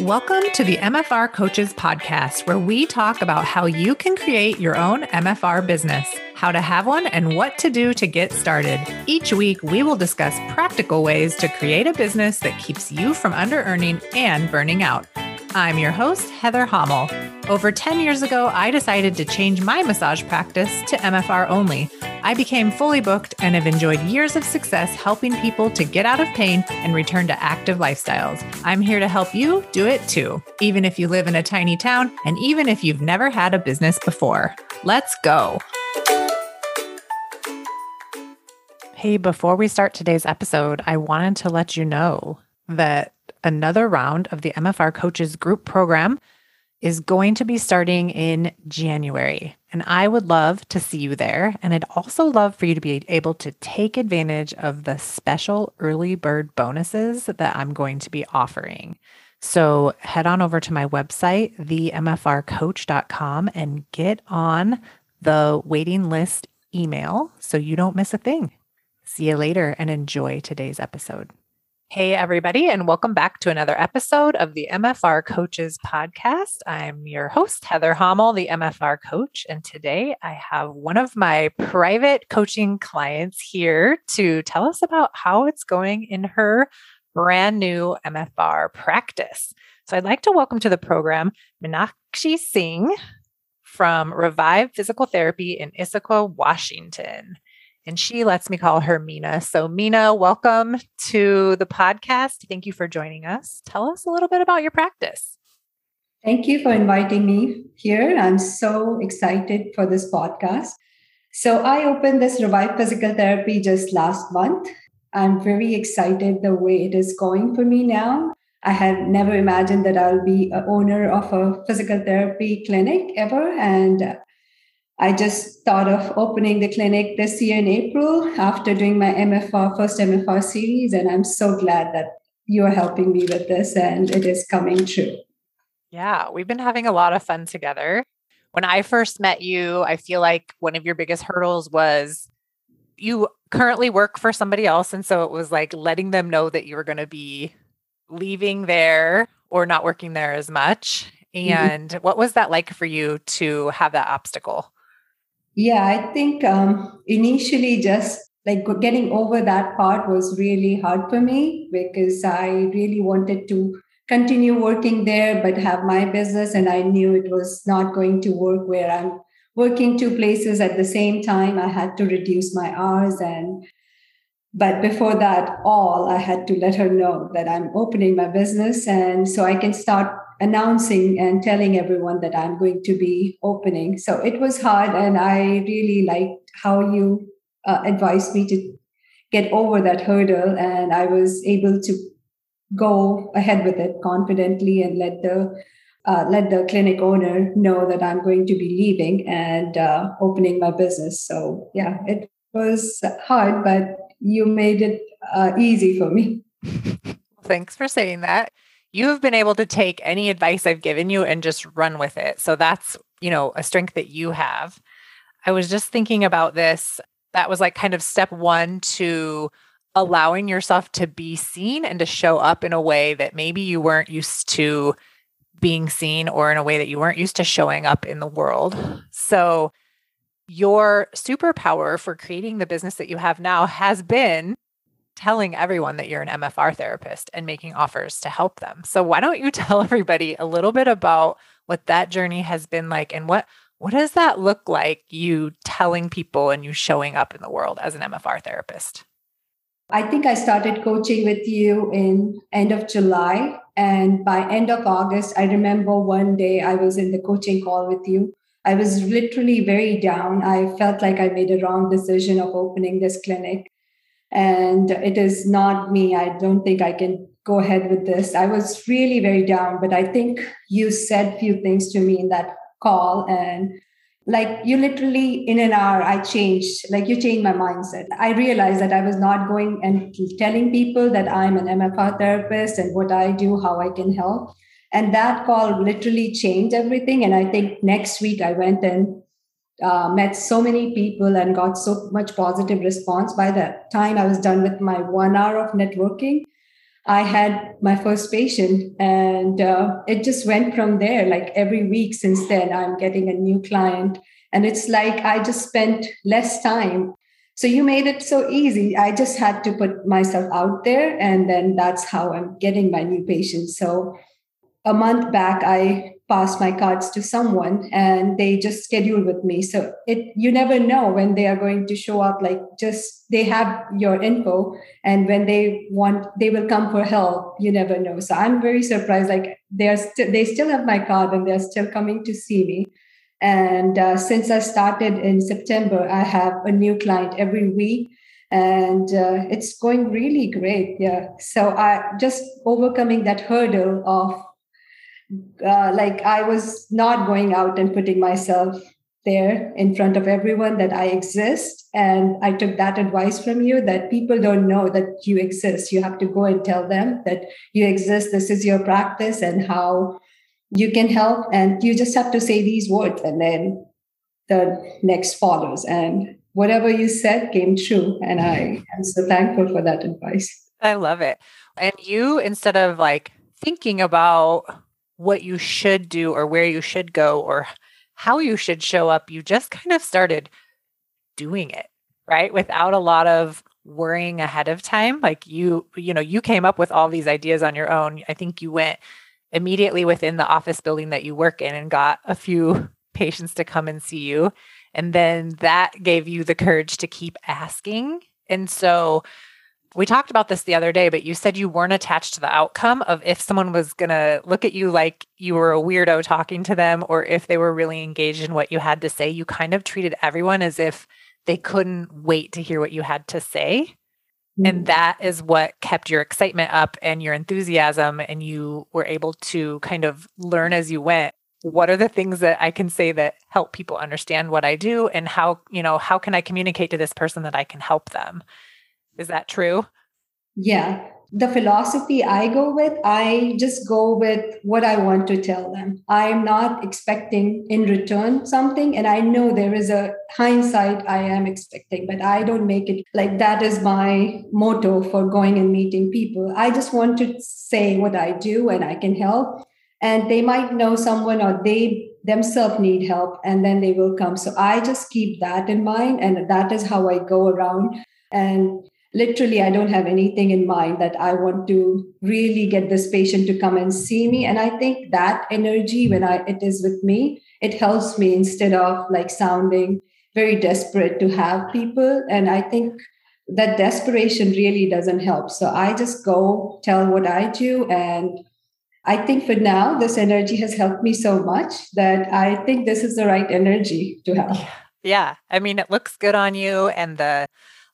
Welcome to the MFR Coaches Podcast, where we talk about how you can create your own MFR business, how to have one, and what to do to get started. Each week, we will discuss practical ways to create a business that keeps you from under earning and burning out. I'm your host, Heather Hommel. Over 10 years ago, I decided to change my massage practice to MFR only. I became fully booked and have enjoyed years of success helping people to get out of pain and return to active lifestyles. I'm here to help you do it too, even if you live in a tiny town and even if you've never had a business before. Let's go. Hey, before we start today's episode, I wanted to let you know that another round of the MFR Coaches Group Program is going to be starting in January. And I would love to see you there. And I'd also love for you to be able to take advantage of the special early bird bonuses that I'm going to be offering. So head on over to my website, themfrcoach.com, and get on the waiting list email so you don't miss a thing. See you later and enjoy today's episode. Hey, everybody, and welcome back to another episode of the MFR Coaches Podcast. I'm your host, Heather Hommel, the MFR Coach. And today I have one of my private coaching clients here to tell us about how it's going in her brand new MFR practice. So I'd like to welcome to the program Meenakshi Singh from Revive Physical Therapy in Issaquah, Washington and she lets me call her Mina. So, Mina, welcome to the podcast. Thank you for joining us. Tell us a little bit about your practice. Thank you for inviting me here. I'm so excited for this podcast. So, I opened this Revive Physical Therapy just last month. I'm very excited the way it is going for me now. I had never imagined that I'll be owner of a physical therapy clinic ever. And I just thought of opening the clinic this year in April after doing my MFR, first MFR series. And I'm so glad that you are helping me with this and it is coming true. Yeah, we've been having a lot of fun together. When I first met you, I feel like one of your biggest hurdles was you currently work for somebody else. And so it was like letting them know that you were going to be leaving there or not working there as much. Mm-hmm. And mm-hmm. what was that like for you to have that obstacle? Yeah, I think um, initially just like getting over that part was really hard for me because I really wanted to continue working there but have my business and I knew it was not going to work where I'm working two places at the same time. I had to reduce my hours and but before that all I had to let her know that I'm opening my business and so I can start announcing and telling everyone that I'm going to be opening. So it was hard, and I really liked how you uh, advised me to get over that hurdle, and I was able to go ahead with it confidently and let the uh, let the clinic owner know that I'm going to be leaving and uh, opening my business. So yeah, it was hard, but you made it uh, easy for me. Thanks for saying that you have been able to take any advice I've given you and just run with it. So that's, you know, a strength that you have. I was just thinking about this. That was like kind of step one to allowing yourself to be seen and to show up in a way that maybe you weren't used to being seen or in a way that you weren't used to showing up in the world. So, your superpower for creating the business that you have now has been telling everyone that you're an MFR therapist and making offers to help them. So why don't you tell everybody a little bit about what that journey has been like and what what does that look like you telling people and you showing up in the world as an MFR therapist? I think I started coaching with you in end of July and by end of August I remember one day I was in the coaching call with you. I was literally very down. I felt like I made a wrong decision of opening this clinic and it is not me. I don't think I can go ahead with this. I was really very down, but I think you said few things to me in that call and like you literally in an hour i changed like you changed my mindset i realized that i was not going and telling people that i'm an mfr therapist and what i do how i can help and that call literally changed everything and i think next week i went and uh, met so many people and got so much positive response. By the time I was done with my one hour of networking, I had my first patient, and uh, it just went from there. Like every week since then, I'm getting a new client. And it's like I just spent less time. So you made it so easy. I just had to put myself out there, and then that's how I'm getting my new patients. So a month back, I pass my cards to someone and they just schedule with me. So it you never know when they are going to show up like just they have your info and when they want they will come for help. You never know. So i'm very surprised like they are still they still have my card and they're still coming to see me. And uh, since i started in september i have a new client every week and uh, it's going really great. Yeah. So i just overcoming that hurdle of uh, like I was not going out and putting myself there in front of everyone that I exist. And I took that advice from you that people don't know that you exist. You have to go and tell them that you exist. This is your practice and how you can help. And you just have to say these words and then the next follows. And whatever you said came true. And I am so thankful for that advice. I love it. And you, instead of like thinking about what you should do or where you should go or how you should show up. You just kind of started doing it, right? Without a lot of worrying ahead of time. Like you, you know, you came up with all these ideas on your own. I think you went immediately within the office building that you work in and got a few patients to come and see you. And then that gave you the courage to keep asking. And so we talked about this the other day, but you said you weren't attached to the outcome of if someone was going to look at you like you were a weirdo talking to them or if they were really engaged in what you had to say. You kind of treated everyone as if they couldn't wait to hear what you had to say. Mm-hmm. And that is what kept your excitement up and your enthusiasm. And you were able to kind of learn as you went what are the things that I can say that help people understand what I do and how, you know, how can I communicate to this person that I can help them? Is that true? Yeah. The philosophy I go with, I just go with what I want to tell them. I'm not expecting in return something. And I know there is a hindsight I am expecting, but I don't make it like that is my motto for going and meeting people. I just want to say what I do and I can help. And they might know someone or they themselves need help and then they will come. So I just keep that in mind. And that is how I go around. And literally i don't have anything in mind that i want to really get this patient to come and see me. And i think that energy when i it is with me it helps me instead of like sounding very desperate to have people. And i think that desperation really doesn't help. So i just go tell what i do. And i think for now this energy has helped me so much that i think this is the right energy to have. Yeah. I mean it looks good on you and the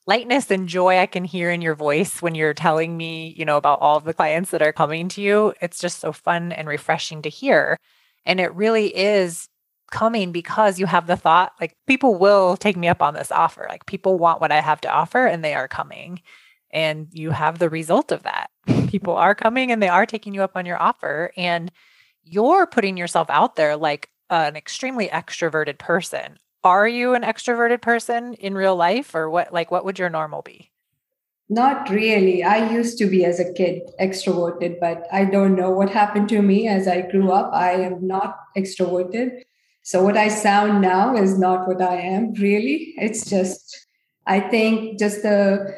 lightness and joy I can hear in your voice when you're telling me, you know, about all of the clients that are coming to you. It's just so fun and refreshing to hear. And it really is coming because you have the thought like people will take me up on this offer. Like people want what I have to offer and they are coming. And you have the result of that. People are coming and they are taking you up on your offer. And you're putting yourself out there like an extremely extroverted person are you an extroverted person in real life or what like what would your normal be? Not really. I used to be as a kid extroverted but i don't know what happened to me as i grew up. I am not extroverted. So what i sound now is not what i am really. It's just i think just the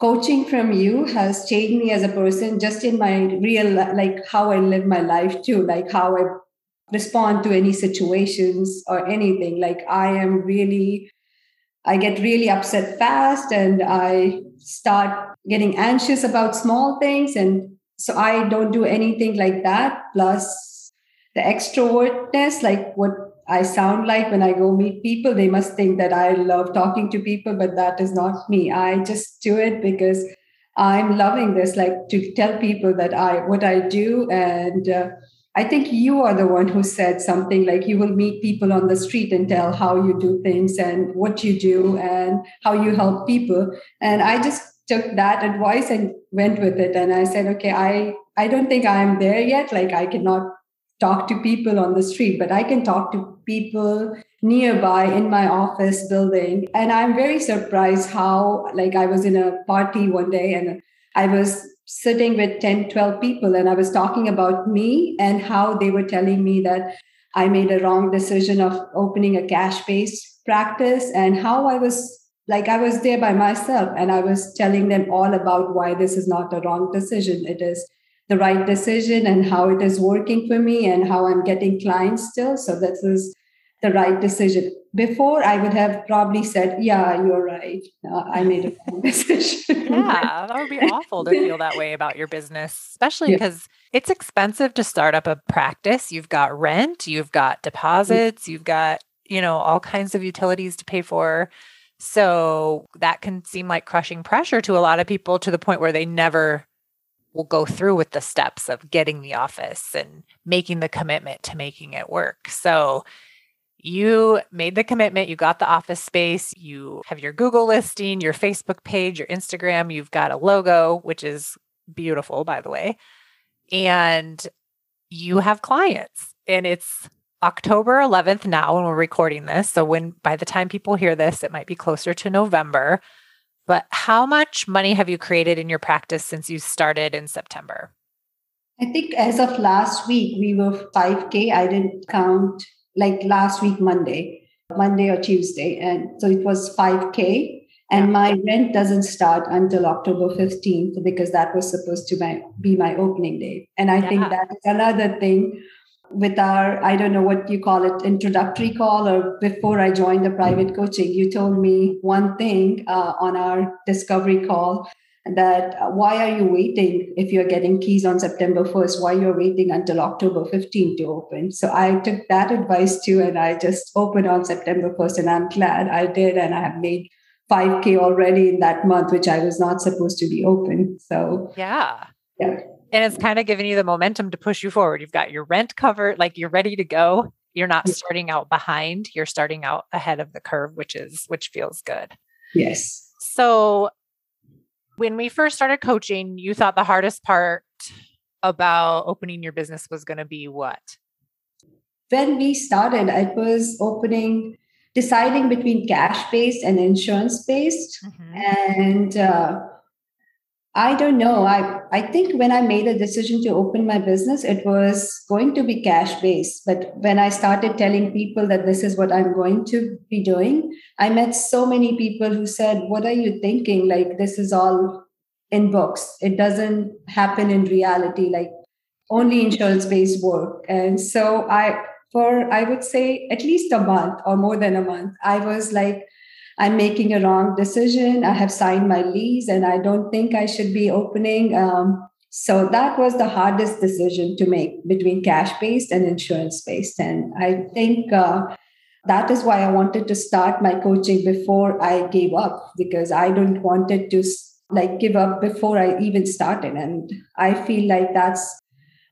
coaching from you has changed me as a person just in my real like how i live my life too like how i respond to any situations or anything. Like I am really, I get really upset fast and I start getting anxious about small things. And so I don't do anything like that. Plus the extrovertness, like what I sound like when I go meet people, they must think that I love talking to people, but that is not me. I just do it because I'm loving this, like to tell people that I what I do and uh, I think you are the one who said something like you will meet people on the street and tell how you do things and what you do and how you help people. And I just took that advice and went with it. And I said, okay, I, I don't think I'm there yet. Like I cannot talk to people on the street, but I can talk to people nearby in my office building. And I'm very surprised how, like, I was in a party one day and I was sitting with 10, 12 people and I was talking about me and how they were telling me that I made a wrong decision of opening a cash based practice and how I was like, I was there by myself and I was telling them all about why this is not a wrong decision. It is the right decision and how it is working for me and how I'm getting clients still. So this is the right decision. Before, I would have probably said, "Yeah, you're right. Uh, I made a wrong decision." yeah, that would be awful to feel that way about your business, especially yeah. because it's expensive to start up a practice. You've got rent, you've got mm. deposits, you've got you know all kinds of utilities to pay for. So that can seem like crushing pressure to a lot of people to the point where they never will go through with the steps of getting the office and making the commitment to making it work. So you made the commitment, you got the office space, you have your Google listing, your Facebook page, your Instagram, you've got a logo, which is beautiful, by the way. And you have clients. And it's October 11th now when we're recording this. So when by the time people hear this, it might be closer to November. But how much money have you created in your practice since you started in September? I think as of last week, we were 5K. I didn't count like last week, Monday, Monday or Tuesday. And so it was 5K. And my rent doesn't start until October 15th because that was supposed to be my opening date. And I yeah. think that's another thing with our, I don't know what you call it, introductory call or before I joined the private coaching, you told me one thing uh, on our discovery call that uh, why are you waiting if you're getting keys on September 1st? Why you're waiting until October 15th to open? So I took that advice too, and I just opened on September 1st, and I'm glad I did, and I have made 5k already in that month, which I was not supposed to be open. So yeah, yeah, and it's kind of giving you the momentum to push you forward. You've got your rent covered, like you're ready to go. You're not starting out behind; you're starting out ahead of the curve, which is which feels good. Yes. So when we first started coaching, you thought the hardest part about opening your business was going to be what? When we started, it was opening, deciding between cash based and insurance based. Mm-hmm. And uh, I don't know. I, I think when I made a decision to open my business, it was going to be cash based. But when I started telling people that this is what I'm going to be doing, I met so many people who said, What are you thinking? Like, this is all in books. It doesn't happen in reality, like only insurance based work. And so I, for I would say at least a month or more than a month, I was like, I'm making a wrong decision. I have signed my lease and I don't think I should be opening. Um, so that was the hardest decision to make between cash based and insurance based. And I think uh, that is why I wanted to start my coaching before I gave up because I don't wanted to like give up before I even started. And I feel like that's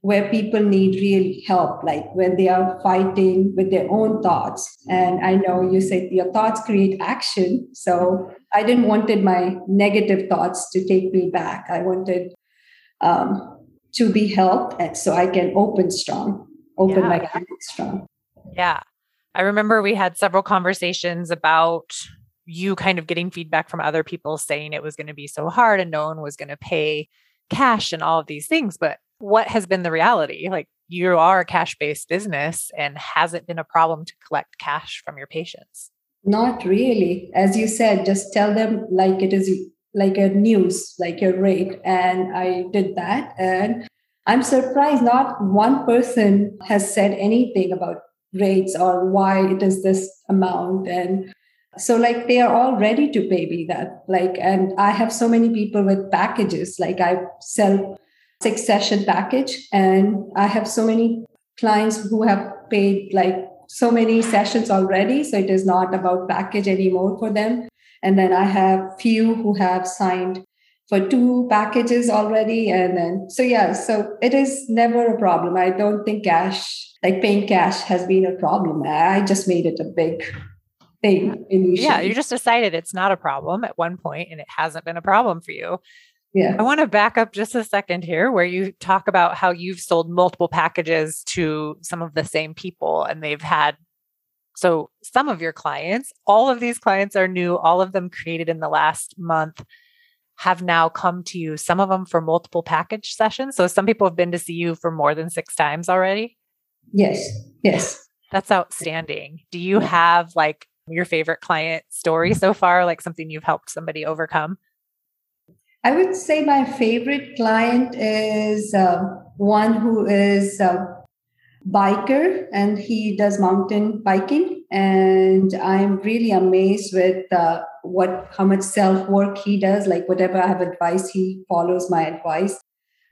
where people need real help, like when they are fighting with their own thoughts. And I know you said your thoughts create action. So I didn't wanted my negative thoughts to take me back. I wanted um, to be helped and so I can open strong, open yeah. my mind strong. Yeah. I remember we had several conversations about you kind of getting feedback from other people saying it was going to be so hard and no one was going to pay cash and all of these things. But what has been the reality? Like you are a cash based business and has it been a problem to collect cash from your patients? Not really. As you said, just tell them like it is like a news, like your rate. And I did that. And I'm surprised not one person has said anything about rates or why it is this amount. And so like they are all ready to pay me that. Like, and I have so many people with packages. Like I sell six session package. And I have so many clients who have paid like so many sessions already. So it is not about package anymore for them. And then I have few who have signed for two packages already. And then, so yeah, so it is never a problem. I don't think cash, like paying cash has been a problem. I just made it a big thing initially. Yeah, you just decided it's not a problem at one point and it hasn't been a problem for you. Yeah. I want to back up just a second here where you talk about how you've sold multiple packages to some of the same people and they've had so some of your clients, all of these clients are new, all of them created in the last month. have now come to you, some of them for multiple package sessions. So some people have been to see you for more than six times already. Yes. Yes. That's outstanding. Do you have like your favorite client story so far, like something you've helped somebody overcome? I would say my favorite client is uh, one who is a biker and he does mountain biking. And I'm really amazed with uh, what how much self work he does. Like whatever I have advice, he follows my advice.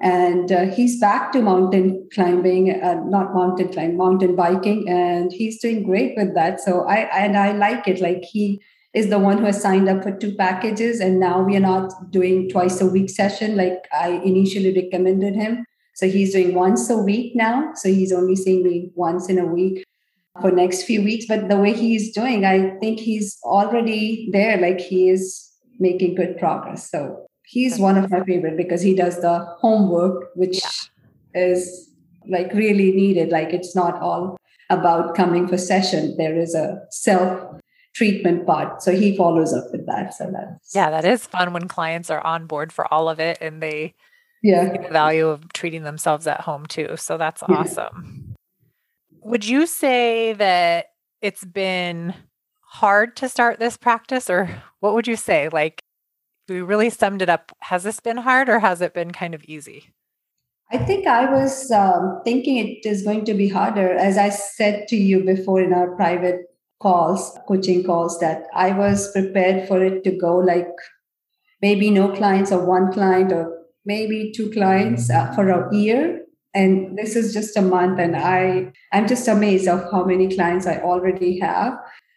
And uh, he's back to mountain climbing, uh, not mountain climb, mountain biking, and he's doing great with that. So I and I like it. Like he is the one who has signed up for two packages and now we are not doing twice a week session like i initially recommended him. So he's doing once a week now. So he's only seeing me once in a week for next few weeks. But the way he's doing i think he's already there. Like he is making good progress. So he's one of my favorite because he does the homework which yeah. is like really needed. Like it's not all about coming for session. There is a self treatment part. So he follows up with that. So that's yeah, that is fun when clients are on board for all of it and they yeah the value of treating themselves at home too. So that's yeah. awesome. Would you say that it's been hard to start this practice, or what would you say? Like, we really summed it up. Has this been hard, or has it been kind of easy? I think I was um, thinking it is going to be harder. As I said to you before in our private calls, coaching calls, that I was prepared for it to go like maybe no clients or one client or maybe two clients uh, for a year. And this is just a month, and I I'm just amazed of how many clients I already have.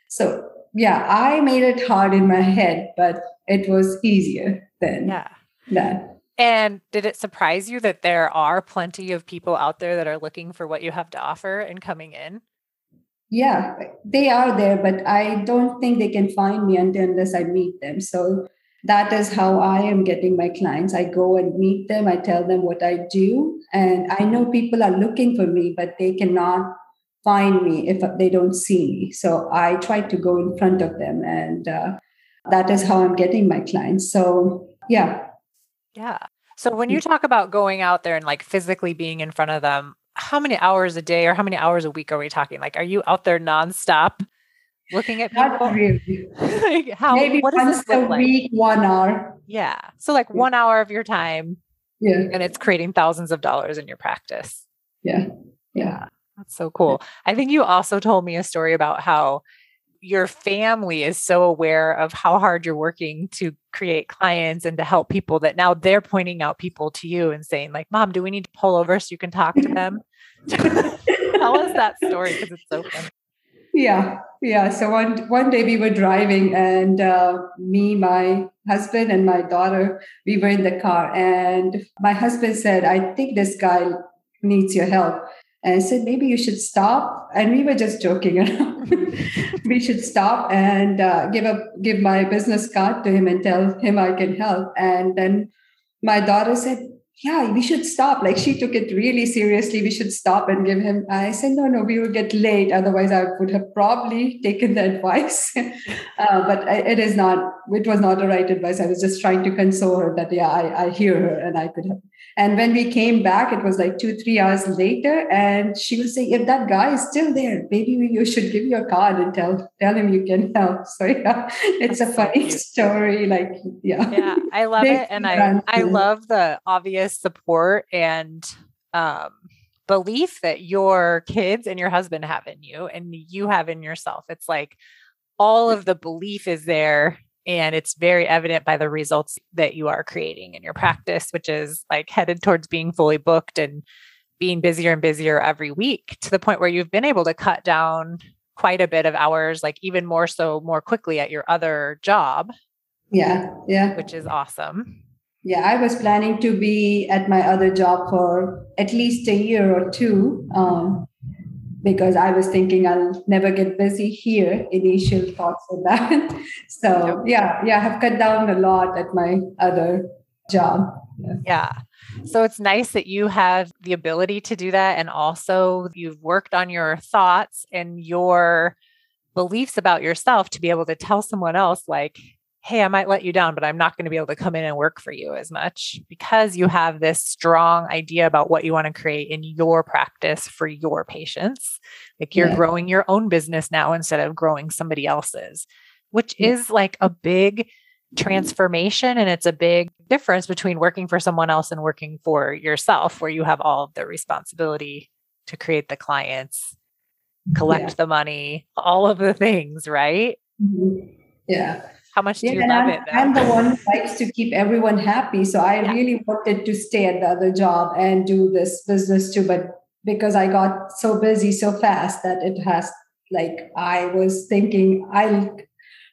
So yeah, I made it hard in my head, but it was easier then. Yeah. That. And did it surprise you that there are plenty of people out there that are looking for what you have to offer and coming in? Yeah they are there but i don't think they can find me until unless i meet them. So that is how i am getting my clients. I go and meet them. I tell them what i do. And i know people are looking for me but they cannot find me if they don't see me. So i try to go in front of them and uh, that is how i'm getting my clients. So yeah. Yeah. So when you talk about going out there and like physically being in front of them how many hours a day or how many hours a week are we talking? Like, are you out there nonstop looking at people? Not really. like how, Maybe what does this look a like? week, one hour. Yeah. So like yeah. one hour of your time. Yeah. And it's creating thousands of dollars in your practice. Yeah. Yeah. That's so cool. I think you also told me a story about how your family is so aware of how hard you're working to create clients and to help people that now they're pointing out people to you and saying like mom do we need to pull over so you can talk to them? Tell us that story because it's so fun yeah yeah so one one day we were driving and uh, me my husband and my daughter we were in the car and my husband said i think this guy needs your help and I said, maybe you should stop. And we were just joking around. we should stop and uh, give a give my business card to him and tell him I can help. And then my daughter said, yeah, we should stop. Like she took it really seriously. We should stop and give him. I said, no, no, we will get late. Otherwise, I would have probably taken the advice. uh, but it is not, it was not the right advice. I was just trying to console her that, yeah, I, I hear her and I could have and when we came back, it was like two, three hours later. And she was saying, if that guy is still there, maybe you should give your card and tell tell him you can help. So yeah, it's That's a funny so story. Like, yeah. Yeah, I love it. And I I love the obvious support and um belief that your kids and your husband have in you and you have in yourself. It's like all of the belief is there and it's very evident by the results that you are creating in your practice, which is like headed towards being fully booked and being busier and busier every week to the point where you've been able to cut down quite a bit of hours, like even more so more quickly at your other job. Yeah. Yeah. Which is awesome. Yeah. I was planning to be at my other job for at least a year or two. Um, because I was thinking I'll never get busy here. Initial thoughts of that. so yeah, yeah, I have cut down a lot at my other job. Yeah. yeah. So it's nice that you have the ability to do that. And also you've worked on your thoughts and your beliefs about yourself to be able to tell someone else, like, hey, I might let you down, but I'm not going to be able to come in and work for you as much because you have this strong idea about what you want to create in your practice for your patients. Like you're yeah. growing your own business now instead of growing somebody else's, which is like a big transformation. And it's a big difference between working for someone else and working for yourself, where you have all of the responsibility to create the clients, collect yeah. the money, all of the things, right? Mm-hmm. Yeah. How much do yeah, you love I'm, it? Though? I'm the one who likes to keep everyone happy. So I yeah. really wanted to stay at the other job and do this business too. But because I got so busy so fast that it has like I was thinking I'll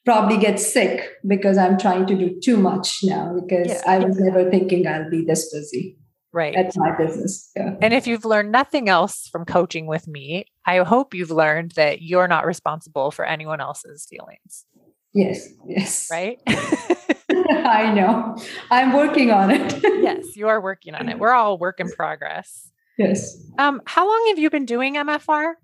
probably get sick because I'm trying to do too much now because yeah. I was never thinking I'll be this busy. Right. That's my business. Yeah. And if you've learned nothing else from coaching with me, I hope you've learned that you're not responsible for anyone else's feelings. Yes, yes. Right? I know. I'm working on it. yes, you are working on it. We're all work in progress. Yes. Um, how long have you been doing MFR?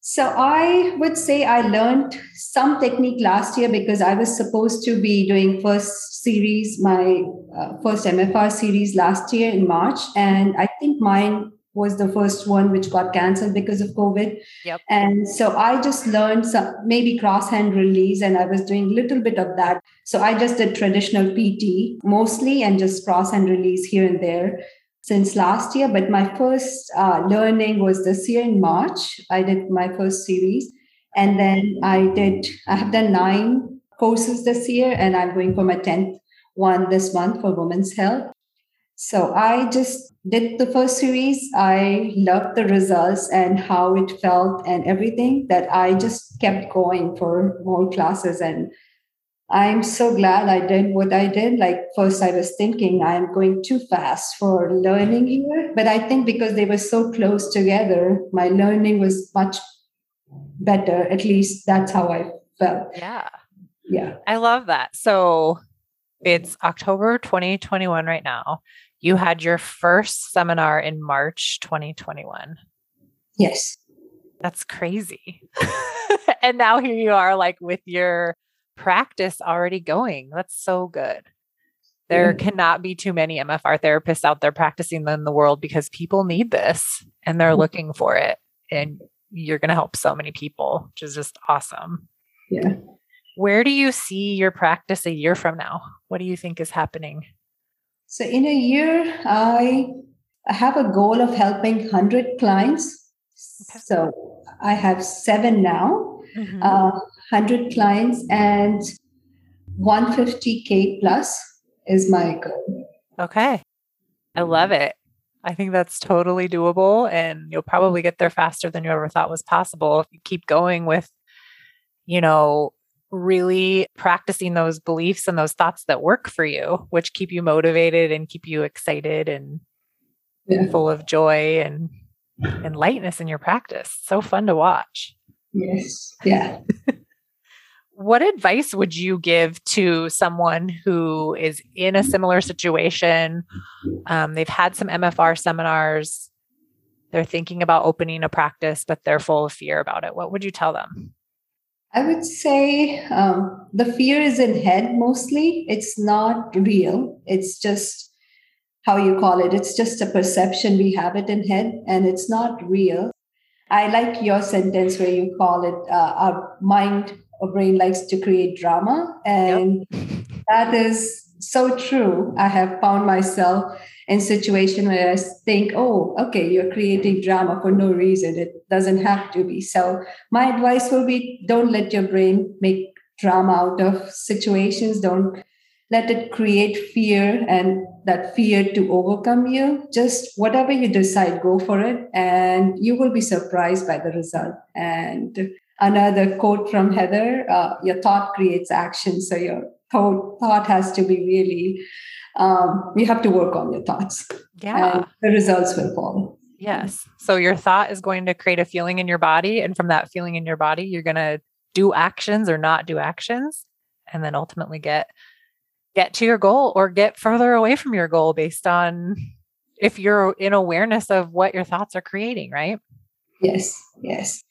So I would say I learned some technique last year because I was supposed to be doing first series, my uh, first MFR series last year in March, and I think mine was the first one which got cancelled because of COVID. Yep. And so I just learned some maybe cross hand release and I was doing a little bit of that. So I just did traditional PT mostly and just cross hand release here and there since last year. But my first uh, learning was this year in March. I did my first series. And then I did, I have done nine courses this year and I'm going for my 10th one this month for women's health. So I just did the first series. I loved the results and how it felt and everything that I just kept going for more classes. And I'm so glad I did what I did. Like, first, I was thinking I'm going too fast for learning here. But I think because they were so close together, my learning was much better. At least that's how I felt. Yeah. Yeah. I love that. So it's October 2021 right now. You had your first seminar in March 2021. Yes. That's crazy. and now here you are, like with your practice already going. That's so good. There yeah. cannot be too many MFR therapists out there practicing in the world because people need this and they're mm-hmm. looking for it. And you're going to help so many people, which is just awesome. Yeah. Where do you see your practice a year from now? What do you think is happening? So in a year, I have a goal of helping 100 clients. Okay. So I have seven now, mm-hmm. uh, 100 clients, and 150K plus is my goal. Okay. I love it. I think that's totally doable and you'll probably get there faster than you ever thought was possible if you keep going with, you know, really practicing those beliefs and those thoughts that work for you, which keep you motivated and keep you excited and yeah. full of joy and and lightness in your practice. So fun to watch. Yes. Yeah. what advice would you give to someone who is in a similar situation? Um, they've had some MFR seminars. They're thinking about opening a practice, but they're full of fear about it. What would you tell them? I would say um, the fear is in head mostly. It's not real. It's just how you call it. It's just a perception. We have it in head, and it's not real. I like your sentence where you call it uh, our mind or brain likes to create drama, and yep. That is so true. I have found myself in situation where I think, oh, okay, you're creating drama for no reason. It doesn't have to be. So my advice will be don't let your brain make drama out of situations. Don't let it create fear and that fear to overcome you. Just whatever you decide, go for it. And you will be surprised by the result. And another quote from Heather, uh, your thought creates action. So your thought, thought has to be really um, you have to work on your thoughts. Yeah. the results will follow. Yes. So your thought is going to create a feeling in your body. And from that feeling in your body, you're going to do actions or not do actions and then ultimately get get to your goal or get further away from your goal based on if you're in awareness of what your thoughts are creating right yes yes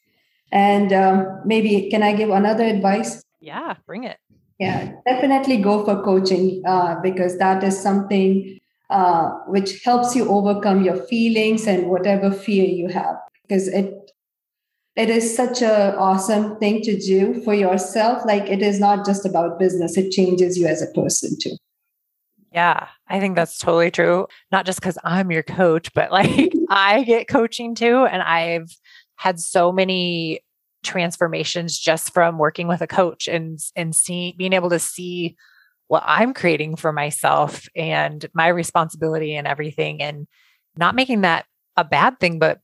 and um, maybe can i give another advice yeah bring it Yeah, definitely go for coaching uh, because that is something uh, which helps you overcome your feelings and whatever fear you have. Because it it is such a awesome thing to do for yourself. Like it is not just about business; it changes you as a person too. Yeah, I think that's totally true. Not just because I'm your coach, but like I get coaching too, and I've had so many transformations just from working with a coach and and see being able to see what I'm creating for myself and my responsibility and everything and not making that a bad thing but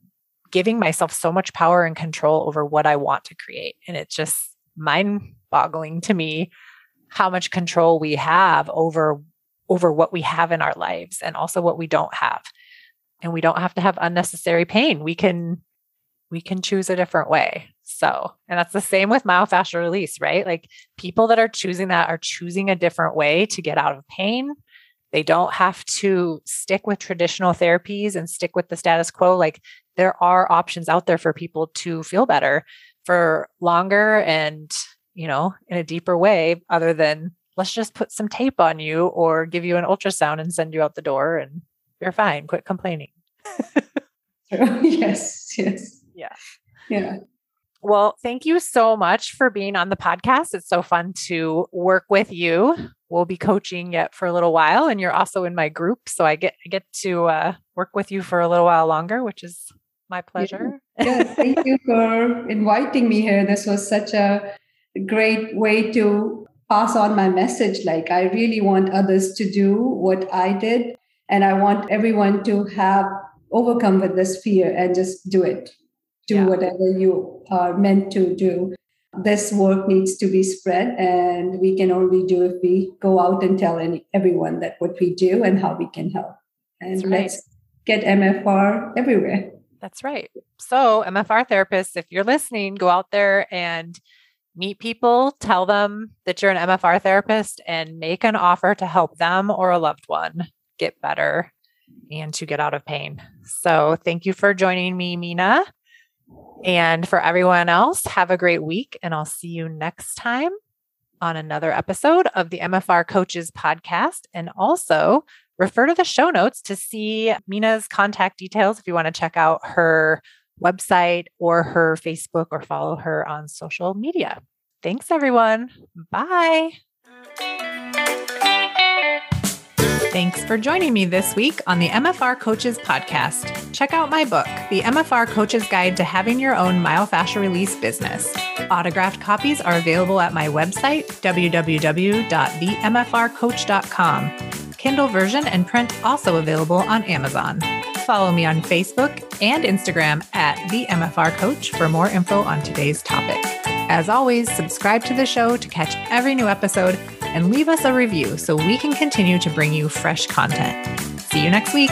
giving myself so much power and control over what I want to create. And it's just mind boggling to me how much control we have over over what we have in our lives and also what we don't have. And we don't have to have unnecessary pain. We can we can choose a different way so, and that's the same with myofascial release, right? Like people that are choosing that are choosing a different way to get out of pain. They don't have to stick with traditional therapies and stick with the status quo. Like there are options out there for people to feel better for longer and, you know, in a deeper way, other than let's just put some tape on you or give you an ultrasound and send you out the door and you're fine. Quit complaining. yes, yes. Yeah. Yeah. Well, thank you so much for being on the podcast. It's so fun to work with you. We'll be coaching yet for a little while, and you're also in my group, so I get I get to uh, work with you for a little while longer, which is my pleasure. Yeah, thank you for inviting me here. This was such a great way to pass on my message. Like I really want others to do what I did, and I want everyone to have overcome with this fear and just do it do yeah. whatever you are meant to do. This work needs to be spread, and we can only do if we go out and tell any, everyone that what we do and how we can help. And right. let's get MFR everywhere. That's right. So, MFR therapists, if you're listening, go out there and meet people, tell them that you're an MFR therapist, and make an offer to help them or a loved one get better and to get out of pain. So, thank you for joining me, Meena. And for everyone else, have a great week. And I'll see you next time on another episode of the MFR Coaches podcast. And also refer to the show notes to see Mina's contact details if you want to check out her website or her Facebook or follow her on social media. Thanks, everyone. Bye. Thanks for joining me this week on the MFR Coaches Podcast. Check out my book, The MFR Coaches Guide to Having Your Own Myofascial Release Business. Autographed copies are available at my website, www.themfrcoach.com. Kindle version and print also available on Amazon. Follow me on Facebook and Instagram at the MFR Coach for more info on today's topic. As always, subscribe to the show to catch every new episode and leave us a review so we can continue to bring you fresh content. See you next week.